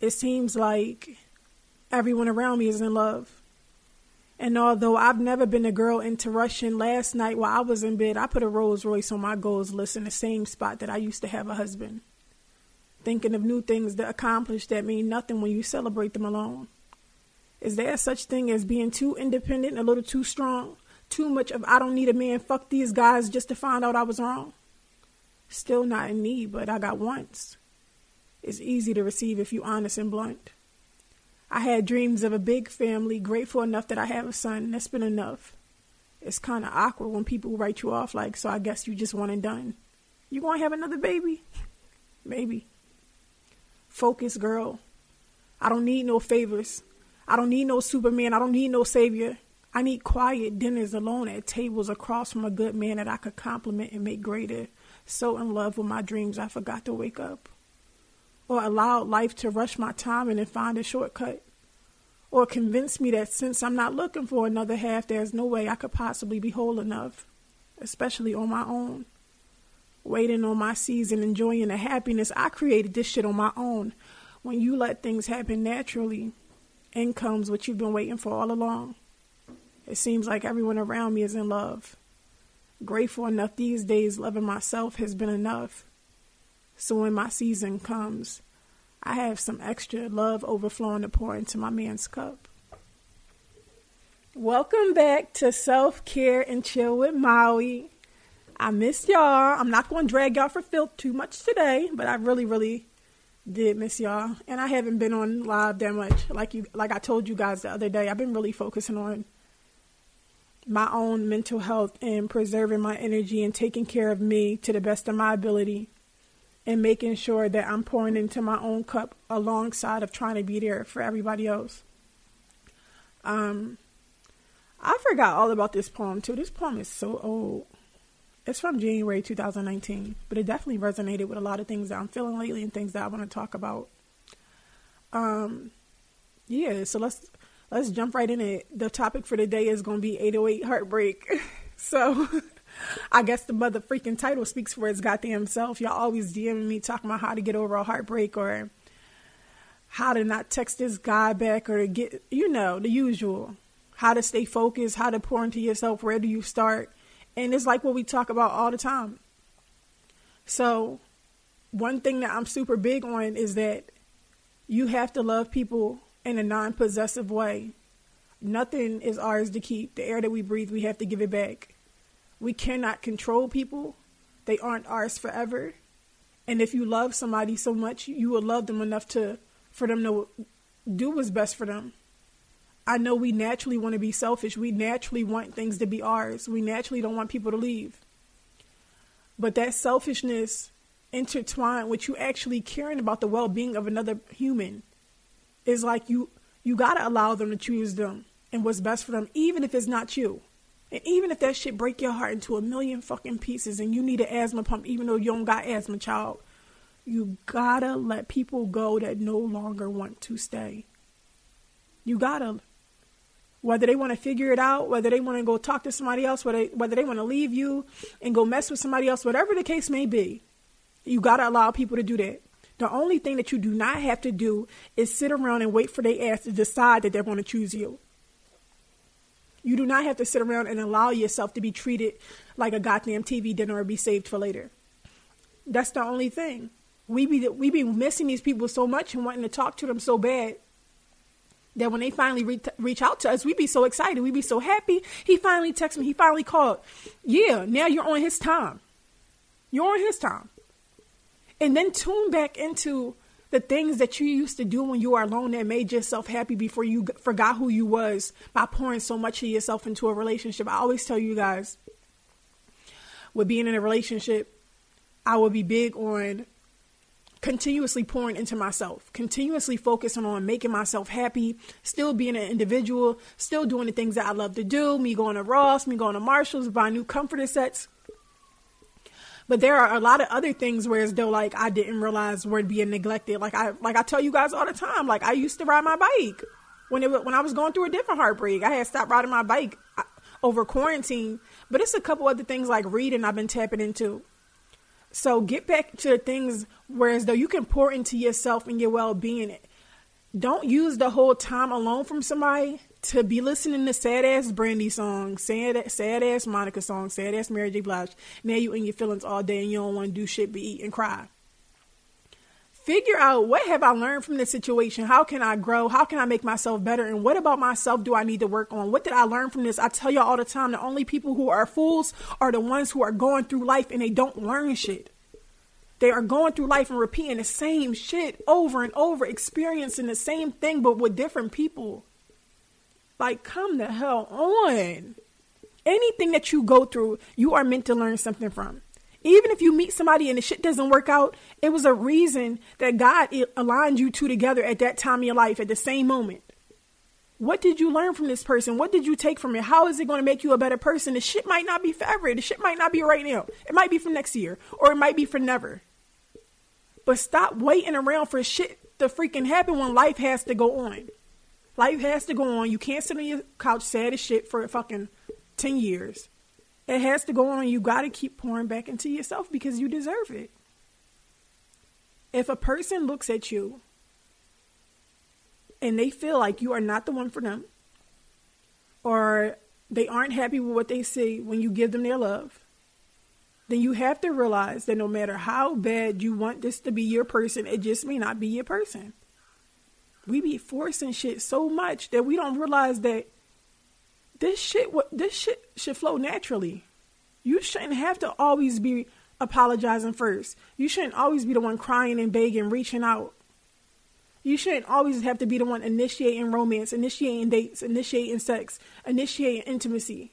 it seems like everyone around me is in love. And although I've never been a girl into rushing, last night while I was in bed, I put a Rolls Royce on my goals list in the same spot that I used to have a husband. Thinking of new things to accomplish that mean nothing when you celebrate them alone. Is there such thing as being too independent, a little too strong? Too much of I don't need a man, fuck these guys just to find out I was wrong? Still not in need, but I got wants. It's easy to receive if you honest and blunt. I had dreams of a big family, grateful enough that I have a son. That's been enough. It's kind of awkward when people write you off like, so I guess you just one and done. You gonna have another baby? Maybe. Focus, girl. I don't need no favors. I don't need no Superman. I don't need no savior. I need quiet dinners alone at tables across from a good man that I could compliment and make greater. So in love with my dreams, I forgot to wake up or allowed life to rush my time and find a shortcut, or convince me that since I'm not looking for another half, there's no way I could possibly be whole enough, especially on my own. Waiting on my season, enjoying the happiness. I created this shit on my own. When you let things happen naturally, in comes what you've been waiting for all along. It seems like everyone around me is in love. Grateful enough these days, loving myself has been enough. So when my season comes, I have some extra love overflowing to pour into my man's cup. Welcome back to Self Care and Chill with Maui. I miss y'all. I'm not going to drag y'all for filth too much today, but I really, really did miss y'all. And I haven't been on live that much. Like you, like I told you guys the other day, I've been really focusing on my own mental health and preserving my energy and taking care of me to the best of my ability and making sure that I'm pouring into my own cup alongside of trying to be there for everybody else. Um, I forgot all about this poem too. This poem is so old. It's from January 2019, but it definitely resonated with a lot of things that I'm feeling lately and things that I want to talk about. Um, yeah, so let's let's jump right in it. The topic for today is going to be 808 heartbreak. so I guess the mother freaking title speaks for its goddamn self. Y'all always DMing me talking about how to get over a heartbreak or how to not text this guy back or get, you know, the usual. How to stay focused, how to pour into yourself, where do you start? And it's like what we talk about all the time. So, one thing that I'm super big on is that you have to love people in a non possessive way. Nothing is ours to keep. The air that we breathe, we have to give it back. We cannot control people. They aren't ours forever. And if you love somebody so much, you will love them enough to for them to do what's best for them. I know we naturally want to be selfish. We naturally want things to be ours. We naturally don't want people to leave. But that selfishness intertwined with you actually caring about the well-being of another human is like you you got to allow them to choose them and what's best for them even if it's not you. And even if that shit break your heart into a million fucking pieces and you need an asthma pump, even though you don't got asthma, child, you gotta let people go that no longer want to stay. You gotta. Whether they want to figure it out, whether they want to go talk to somebody else, whether they, whether they want to leave you and go mess with somebody else, whatever the case may be, you gotta allow people to do that. The only thing that you do not have to do is sit around and wait for their ass to decide that they're going to choose you. You do not have to sit around and allow yourself to be treated like a goddamn TV dinner or be saved for later. That's the only thing. We be we be missing these people so much and wanting to talk to them so bad that when they finally re- reach out to us, we be so excited. We be so happy. He finally texted me. He finally called. Yeah, now you're on his time. You're on his time. And then tune back into the things that you used to do when you were alone that made yourself happy before you forgot who you was by pouring so much of yourself into a relationship. I always tell you guys, with being in a relationship, I will be big on continuously pouring into myself, continuously focusing on making myself happy, still being an individual, still doing the things that I love to do, me going to Ross, me going to Marshalls, buying new comforter sets but there are a lot of other things where as though like I didn't realize were being neglected. Like I like I tell you guys all the time. Like I used to ride my bike when it when I was going through a different heartbreak. I had stopped riding my bike uh, over quarantine. But it's a couple other things like reading I've been tapping into. So get back to the things where as though you can pour into yourself and your well being. don't use the whole time alone from somebody to be listening to sad ass Brandy songs, sad sad ass Monica songs, sad ass Mary J. Blige. Now you in your feelings all day and you don't want to do shit but eat and cry. Figure out what have I learned from this situation? How can I grow? How can I make myself better? And what about myself do I need to work on? What did I learn from this? I tell y'all all the time the only people who are fools are the ones who are going through life and they don't learn shit. They are going through life and repeating the same shit over and over, experiencing the same thing but with different people. Like, come the hell on. Anything that you go through, you are meant to learn something from. Even if you meet somebody and the shit doesn't work out, it was a reason that God aligned you two together at that time in your life at the same moment. What did you learn from this person? What did you take from it? How is it going to make you a better person? The shit might not be forever. The shit might not be right now. It might be for next year or it might be for never. But stop waiting around for shit to freaking happen when life has to go on. Life has to go on. You can't sit on your couch sad as shit for fucking 10 years. It has to go on. You got to keep pouring back into yourself because you deserve it. If a person looks at you and they feel like you are not the one for them, or they aren't happy with what they see when you give them their love, then you have to realize that no matter how bad you want this to be your person, it just may not be your person we be forcing shit so much that we don't realize that this shit this shit should flow naturally. You shouldn't have to always be apologizing first. You shouldn't always be the one crying and begging, reaching out. You shouldn't always have to be the one initiating romance, initiating dates, initiating sex, initiating intimacy.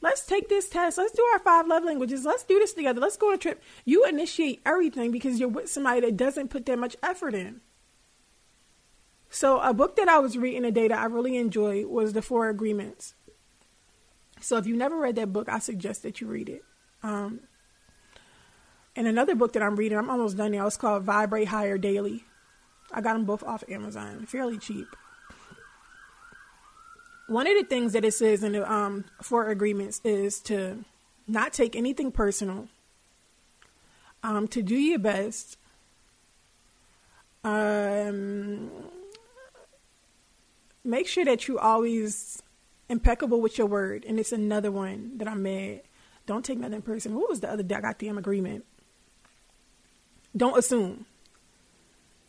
Let's take this test. Let's do our five love languages. Let's do this together. Let's go on a trip. You initiate everything because you're with somebody that doesn't put that much effort in. So, a book that I was reading today that I really enjoyed was The Four Agreements. So, if you never read that book, I suggest that you read it. Um, and another book that I'm reading, I'm almost done now. It's called Vibrate Higher Daily. I got them both off Amazon, fairly cheap. One of the things that it says in the um, Four Agreements is to not take anything personal, um, to do your best, um, make sure that you always impeccable with your word. And it's another one that I made. Don't take nothing personal. What was the other the agreement. Don't assume.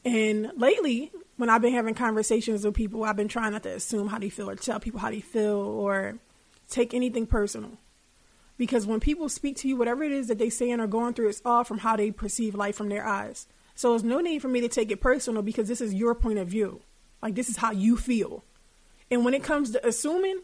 And lately, when I've been having conversations with people, I've been trying not to assume how they feel or tell people how they feel or take anything personal. Because when people speak to you, whatever it is that they're saying or going through, it's all from how they perceive life from their eyes. So there's no need for me to take it personal because this is your point of view. Like this is how you feel. And when it comes to assuming,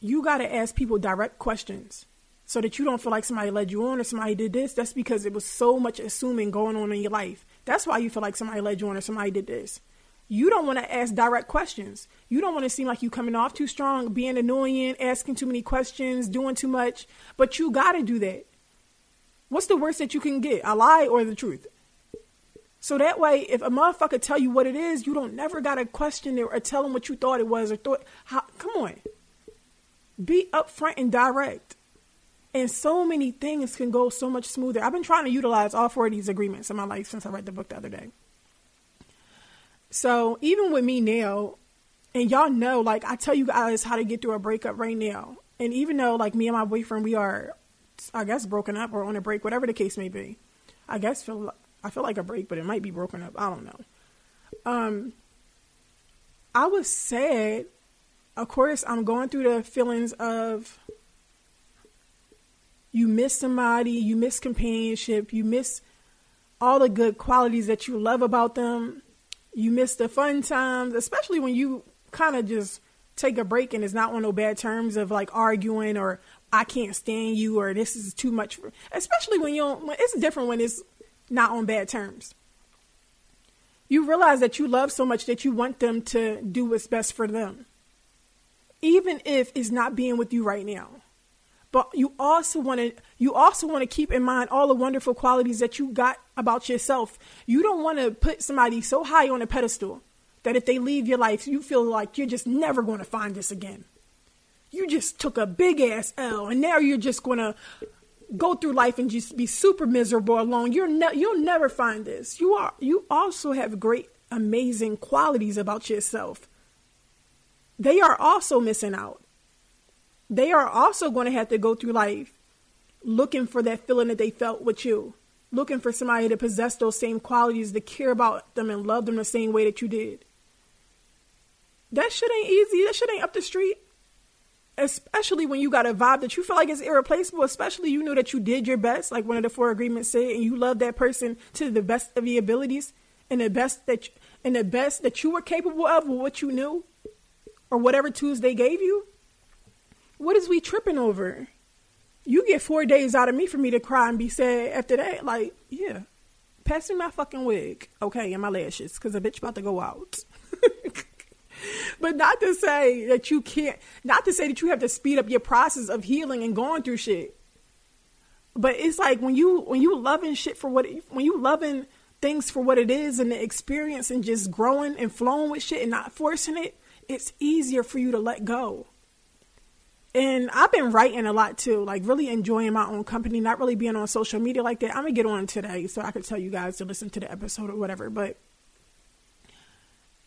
you got to ask people direct questions so that you don't feel like somebody led you on or somebody did this. That's because it was so much assuming going on in your life. That's why you feel like somebody led you on or somebody did this. You don't want to ask direct questions. You don't want to seem like you coming off too strong, being annoying, asking too many questions, doing too much. But you got to do that. What's the worst that you can get? A lie or the truth? So that way, if a motherfucker tell you what it is, you don't never gotta question it or tell them what you thought it was or thought. How, come on, be upfront and direct. And so many things can go so much smoother. I've been trying to utilize all four of these agreements in my life since I read the book the other day. So even with me now, and y'all know, like I tell you guys how to get through a breakup right now. And even though like me and my boyfriend, we are, I guess, broken up or on a break, whatever the case may be. I guess feel I feel like a break, but it might be broken up. I don't know. Um, I was sad. Of course, I'm going through the feelings of you miss somebody, you miss companionship, you miss all the good qualities that you love about them. You miss the fun times, especially when you kind of just take a break and it's not on no bad terms of like arguing or I can't stand you or this is too much for, especially when you don't, it's different when it's not on bad terms. You realize that you love so much that you want them to do what's best for them, even if it's not being with you right now. But you also want to you also want to keep in mind all the wonderful qualities that you got about yourself. You don't want to put somebody so high on a pedestal that if they leave your life, you feel like you're just never going to find this again. You just took a big ass L, and now you're just going to go through life and just be super miserable alone. You're ne- you'll never find this. You are you also have great amazing qualities about yourself, they are also missing out. They are also going to have to go through life looking for that feeling that they felt with you, looking for somebody to possess those same qualities, to care about them and love them the same way that you did. That shit ain't easy. That shit ain't up the street. Especially when you got a vibe that you feel like it's irreplaceable, especially you know that you did your best, like one of the four agreements said, and you love that person to the best of your abilities and the best that you, and the best that you were capable of with what you knew or whatever tools they gave you. What is we tripping over? You get four days out of me for me to cry and be sad after that. Like, yeah, pass me my fucking wig, okay, and my lashes, because a bitch about to go out. but not to say that you can't, not to say that you have to speed up your process of healing and going through shit. But it's like when you when you loving shit for what when you loving things for what it is and the experience and just growing and flowing with shit and not forcing it, it's easier for you to let go. And I've been writing a lot too, like really enjoying my own company, not really being on social media like that. I'm gonna get on today so I could tell you guys to listen to the episode or whatever. But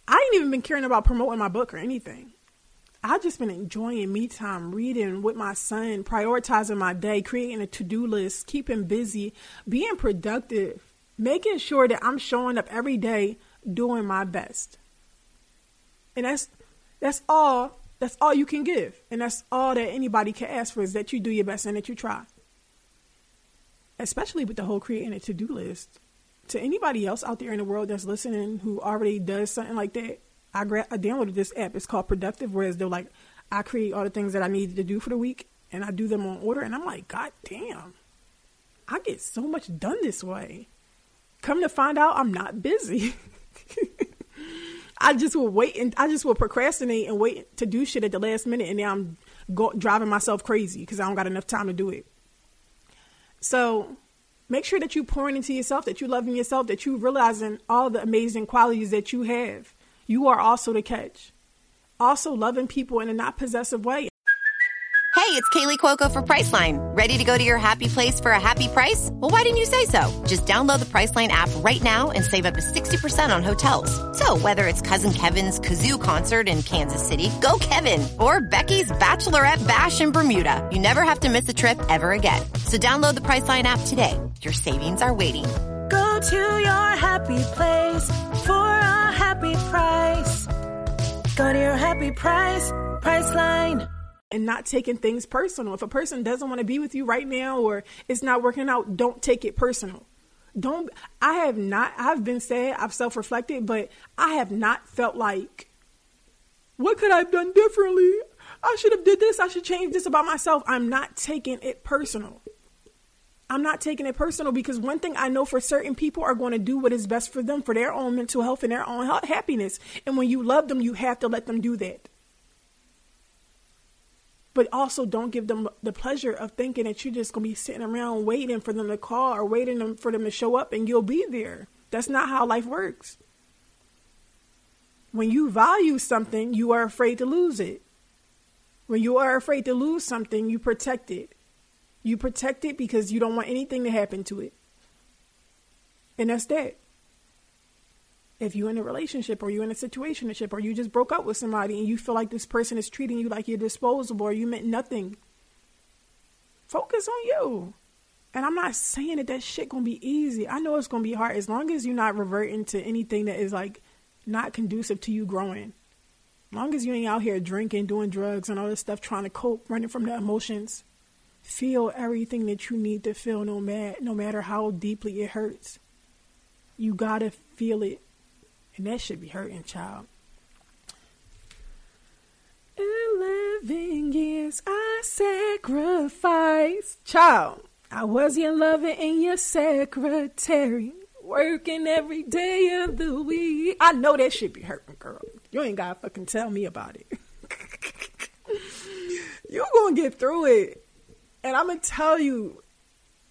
I ain't even been caring about promoting my book or anything. I've just been enjoying me time, reading with my son, prioritizing my day, creating a to do list, keeping busy, being productive, making sure that I'm showing up every day doing my best. And that's that's all that's all you can give. And that's all that anybody can ask for is that you do your best and that you try. Especially with the whole creating a to do list to anybody else out there in the world that's listening who already does something like that, I, gra- I downloaded this app. It's called Productive, whereas they're like, I create all the things that I needed to do for the week and I do them on order. And I'm like, God damn, I get so much done this way. Come to find out, I'm not busy. I just will wait and I just will procrastinate and wait to do shit at the last minute, and then I'm go- driving myself crazy because I don't got enough time to do it. So Make sure that you pouring into yourself, that you loving yourself, that you realizing all the amazing qualities that you have. You are also the catch. Also loving people in a not possessive way. Hey, it's Kaley Cuoco for Priceline. Ready to go to your happy place for a happy price? Well, why didn't you say so? Just download the Priceline app right now and save up to 60% on hotels. So whether it's Cousin Kevin's Kazoo concert in Kansas City, go Kevin, or Becky's Bachelorette Bash in Bermuda, you never have to miss a trip ever again. So download the Priceline app today. Your savings are waiting. Go to your happy place for a happy price. Go to your happy price, Priceline. And not taking things personal. If a person doesn't want to be with you right now or it's not working out, don't take it personal. Don't, I have not, I've been sad, I've self reflected, but I have not felt like, what could I have done differently? I should have did this. I should change this about myself. I'm not taking it personal. I'm not taking it personal because one thing I know for certain people are going to do what is best for them for their own mental health and their own happiness. And when you love them, you have to let them do that. But also don't give them the pleasure of thinking that you're just going to be sitting around waiting for them to call or waiting for them to show up and you'll be there. That's not how life works. When you value something, you are afraid to lose it. When you are afraid to lose something, you protect it. You protect it because you don't want anything to happen to it. And that's that. If you're in a relationship or you're in a situationship or you just broke up with somebody and you feel like this person is treating you like you're disposable or you meant nothing, focus on you. And I'm not saying that that shit gonna be easy. I know it's gonna be hard as long as you're not reverting to anything that is like not conducive to you growing. As long as you ain't out here drinking, doing drugs, and all this stuff, trying to cope, running from the emotions. Feel everything that you need to feel, no matter no matter how deeply it hurts. You gotta feel it, and that should be hurting, child. Eleven years I sacrificed, child. I was your lover and your secretary, working every day of the week. I know that should be hurting, girl. You ain't gotta fucking tell me about it. you gonna get through it. And I'm going to tell you,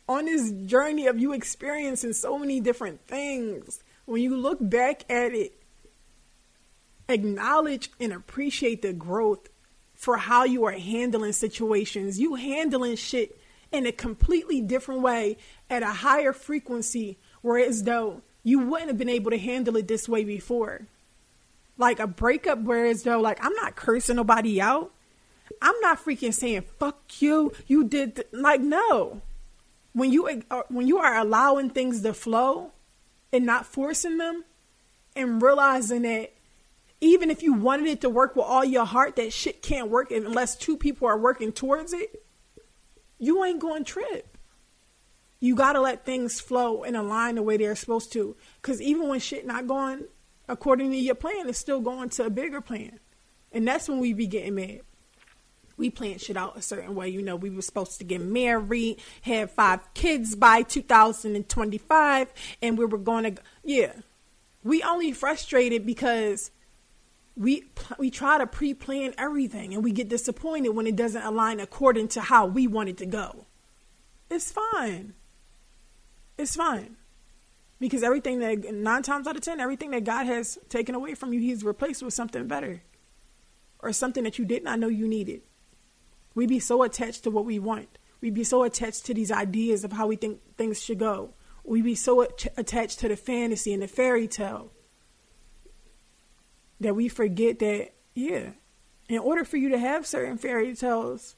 on this journey of you experiencing so many different things, when you look back at it, acknowledge and appreciate the growth for how you are handling situations. You handling shit in a completely different way at a higher frequency, whereas though you wouldn't have been able to handle it this way before. Like a breakup, whereas though, like I'm not cursing nobody out. I'm not freaking saying fuck you. You did th-. like no. When you uh, when you are allowing things to flow and not forcing them, and realizing that even if you wanted it to work with all your heart, that shit can't work unless two people are working towards it. You ain't going trip. You got to let things flow and align the way they're supposed to. Because even when shit not going according to your plan, it's still going to a bigger plan. And that's when we be getting mad. We planned shit out a certain way. You know, we were supposed to get married, have five kids by 2025, and we were going to, yeah. We only frustrated because we we try to pre-plan everything and we get disappointed when it doesn't align according to how we want it to go. It's fine. It's fine. Because everything that nine times out of ten, everything that God has taken away from you, He's replaced with something better. Or something that you did not know you needed. We be so attached to what we want. We be so attached to these ideas of how we think things should go. We be so attached to the fantasy and the fairy tale that we forget that, yeah, in order for you to have certain fairy tales,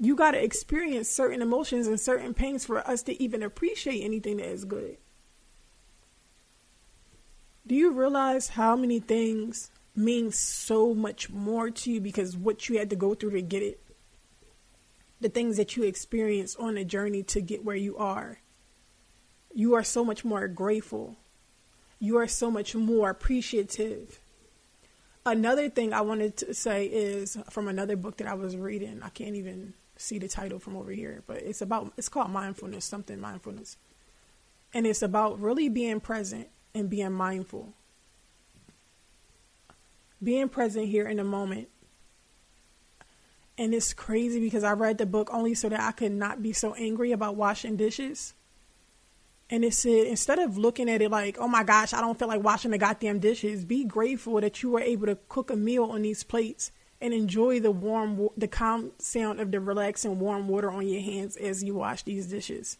you got to experience certain emotions and certain pains for us to even appreciate anything that is good. Do you realize how many things mean so much more to you because what you had to go through to get it? The things that you experience on a journey to get where you are. You are so much more grateful. You are so much more appreciative Another thing I wanted to say is from another book that I was reading. I can't even see the title from over here, but it's about it's called mindfulness, something mindfulness. And it's about really being present and being mindful. Being present here in the moment. And it's crazy because I read the book only so that I could not be so angry about washing dishes. And it said, instead of looking at it like, oh my gosh, I don't feel like washing the goddamn dishes, be grateful that you were able to cook a meal on these plates and enjoy the warm, the calm sound of the relaxing warm water on your hands as you wash these dishes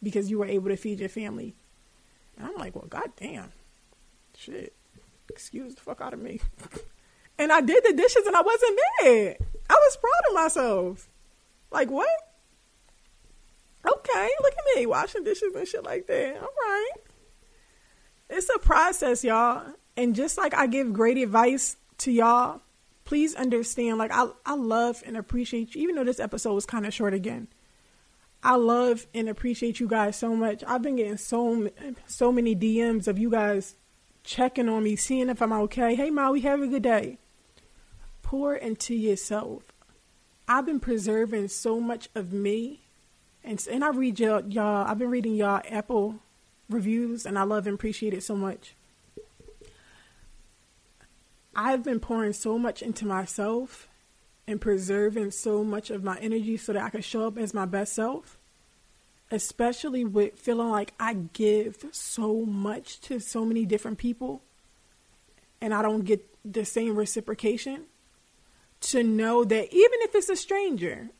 because you were able to feed your family. And I'm like, well, goddamn. Shit. Excuse the fuck out of me. and I did the dishes and I wasn't mad. I was proud of myself. Like, what? Okay, look at me washing dishes and shit like that. All right. It's a process, y'all. And just like I give great advice to y'all, please understand like I I love and appreciate you even though this episode was kind of short again. I love and appreciate you guys so much. I've been getting so so many DMs of you guys checking on me, seeing if I'm okay. Hey, Ma, we have a good day. Pour into yourself. I've been preserving so much of me and and I read y'all, y'all. I've been reading y'all Apple reviews, and I love and appreciate it so much. I've been pouring so much into myself and preserving so much of my energy so that I can show up as my best self. Especially with feeling like I give so much to so many different people and I don't get the same reciprocation. To know that even if it's a stranger,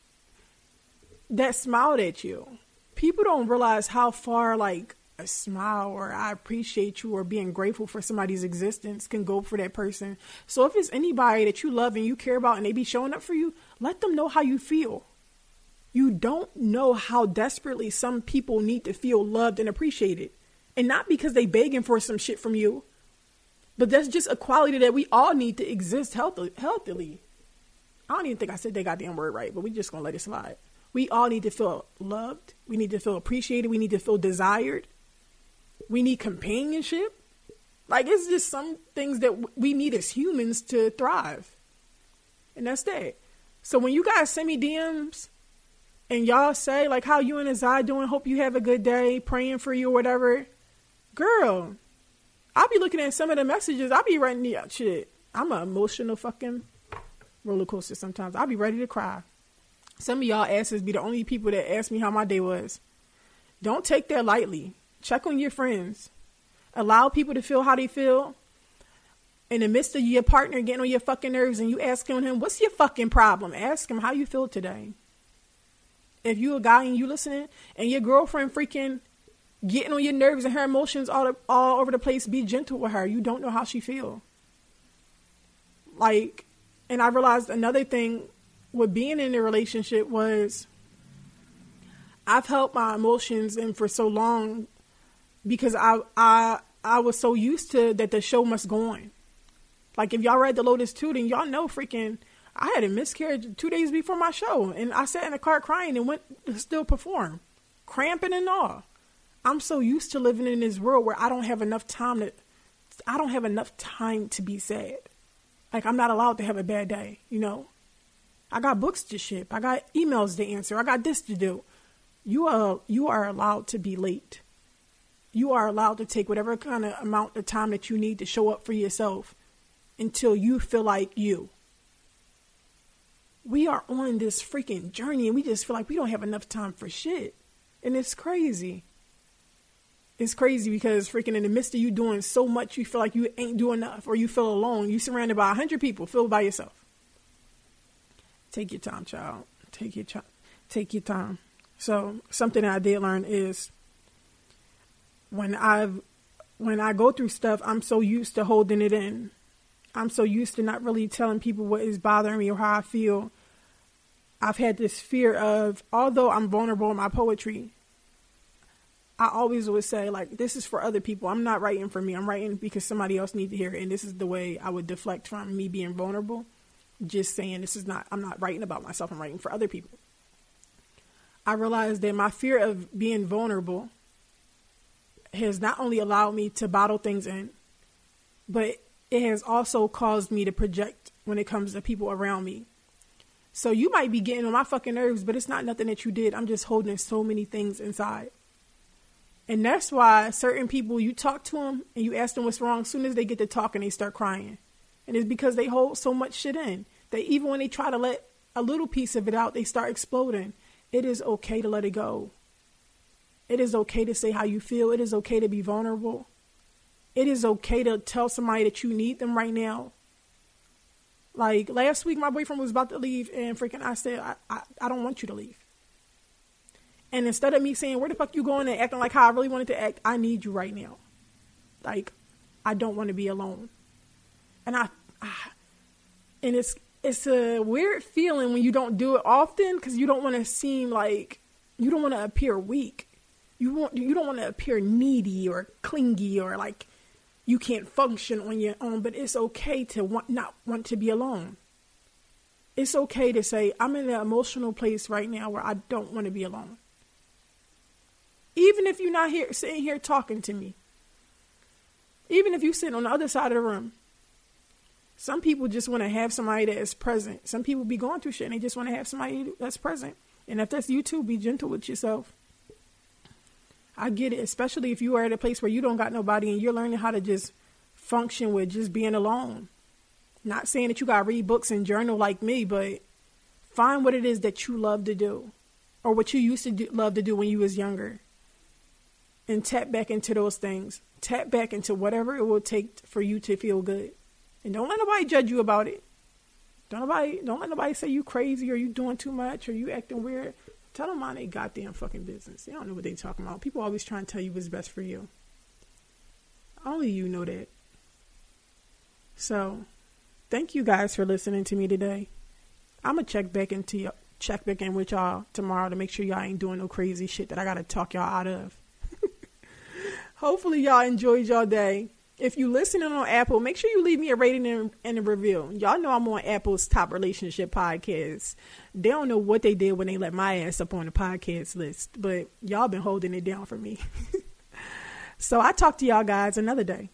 that smiled at you. People don't realize how far like a smile or I appreciate you or being grateful for somebody's existence can go for that person. So if it's anybody that you love and you care about and they be showing up for you, let them know how you feel. You don't know how desperately some people need to feel loved and appreciated. And not because they begging for some shit from you, but that's just a quality that we all need to exist healthy, healthily. I don't even think I said that goddamn word right, but we just gonna let it slide. We all need to feel loved. We need to feel appreciated. We need to feel desired. We need companionship. Like it's just some things that we need as humans to thrive. And that's that. So when you guys send me DMs and y'all say like how you and Azai doing, hope you have a good day, praying for you or whatever, girl, I'll be looking at some of the messages. I'll be writing the shit. I'm an emotional fucking roller coaster sometimes. I'll be ready to cry. Some of y'all asses be the only people that ask me how my day was. Don't take that lightly. Check on your friends. Allow people to feel how they feel. In the midst of your partner getting on your fucking nerves and you asking him, what's your fucking problem? Ask him how you feel today. If you a guy and you listening and your girlfriend freaking getting on your nerves and her emotions all all over the place. Be gentle with her. You don't know how she feel. Like, and I realized another thing with being in a relationship was I've held my emotions in for so long because I I I was so used to that the show must go on. Like if y'all read the Lotus 2, then y'all know freaking I had a miscarriage two days before my show, and I sat in the car crying and went still perform, cramping and all. I'm so used to living in this world where I don't have enough time to, I don't have enough time to be sad. Like I'm not allowed to have a bad day, you know. I got books to ship. I got emails to answer. I got this to do. You are you are allowed to be late. You are allowed to take whatever kind of amount of time that you need to show up for yourself until you feel like you. We are on this freaking journey and we just feel like we don't have enough time for shit. And it's crazy. It's crazy because freaking in the midst of you doing so much, you feel like you ain't doing enough or you feel alone. You surrounded by a hundred people, feel by yourself. Take your time, child. Take your time. Take your time. So something I did learn is when I've when I go through stuff, I'm so used to holding it in. I'm so used to not really telling people what is bothering me or how I feel. I've had this fear of, although I'm vulnerable in my poetry, I always would say like this is for other people. I'm not writing for me. I'm writing because somebody else needs to hear it. And this is the way I would deflect from me being vulnerable. Just saying this is not I'm not writing about myself. I'm writing for other people. I realized that my fear of being vulnerable has not only allowed me to bottle things in, but it has also caused me to project when it comes to people around me. So you might be getting on my fucking nerves, but it's not nothing that you did. I'm just holding so many things inside. And that's why certain people, you talk to them and you ask them what's wrong, as soon as they get to talking, they start crying. And it's because they hold so much shit in that even when they try to let a little piece of it out, they start exploding. It is okay to let it go. It is okay to say how you feel. It is okay to be vulnerable. It is okay to tell somebody that you need them right now. Like last week, my boyfriend was about to leave, and freaking, I said, I, I, I don't want you to leave. And instead of me saying, where the fuck you going and acting like how I really wanted to act, I need you right now. Like, I don't want to be alone. And I, I and it's, it's a weird feeling when you don't do it often because you don't want to seem like, you don't want to appear weak. You want, you don't want to appear needy or clingy or like you can't function on your own, but it's okay to want, not want to be alone. It's okay to say, I'm in an emotional place right now where I don't want to be alone. Even if you're not here sitting here talking to me. Even if you sit on the other side of the room. Some people just want to have somebody that is present. Some people be going through shit and they just want to have somebody that's present. And if that's you too, be gentle with yourself. I get it, especially if you are at a place where you don't got nobody and you're learning how to just function with just being alone. Not saying that you got to read books and journal like me, but find what it is that you love to do or what you used to do, love to do when you was younger and tap back into those things. Tap back into whatever it will take for you to feel good. And don't let nobody judge you about it. Don't nobody don't let nobody say you crazy or you doing too much or you acting weird. Tell them mind they goddamn fucking business. They don't know what they talking about. People always trying to tell you what's best for you. Only you know that. So, thank you guys for listening to me today. I'm gonna check back into y- check back in with y'all tomorrow to make sure y'all ain't doing no crazy shit that I gotta talk y'all out of. Hopefully y'all enjoyed y'all day. If you listening on Apple, make sure you leave me a rating and, and a review. Y'all know I'm on Apple's top relationship podcast. They don't know what they did when they let my ass up on the podcast list, but y'all been holding it down for me. so I talk to y'all guys another day.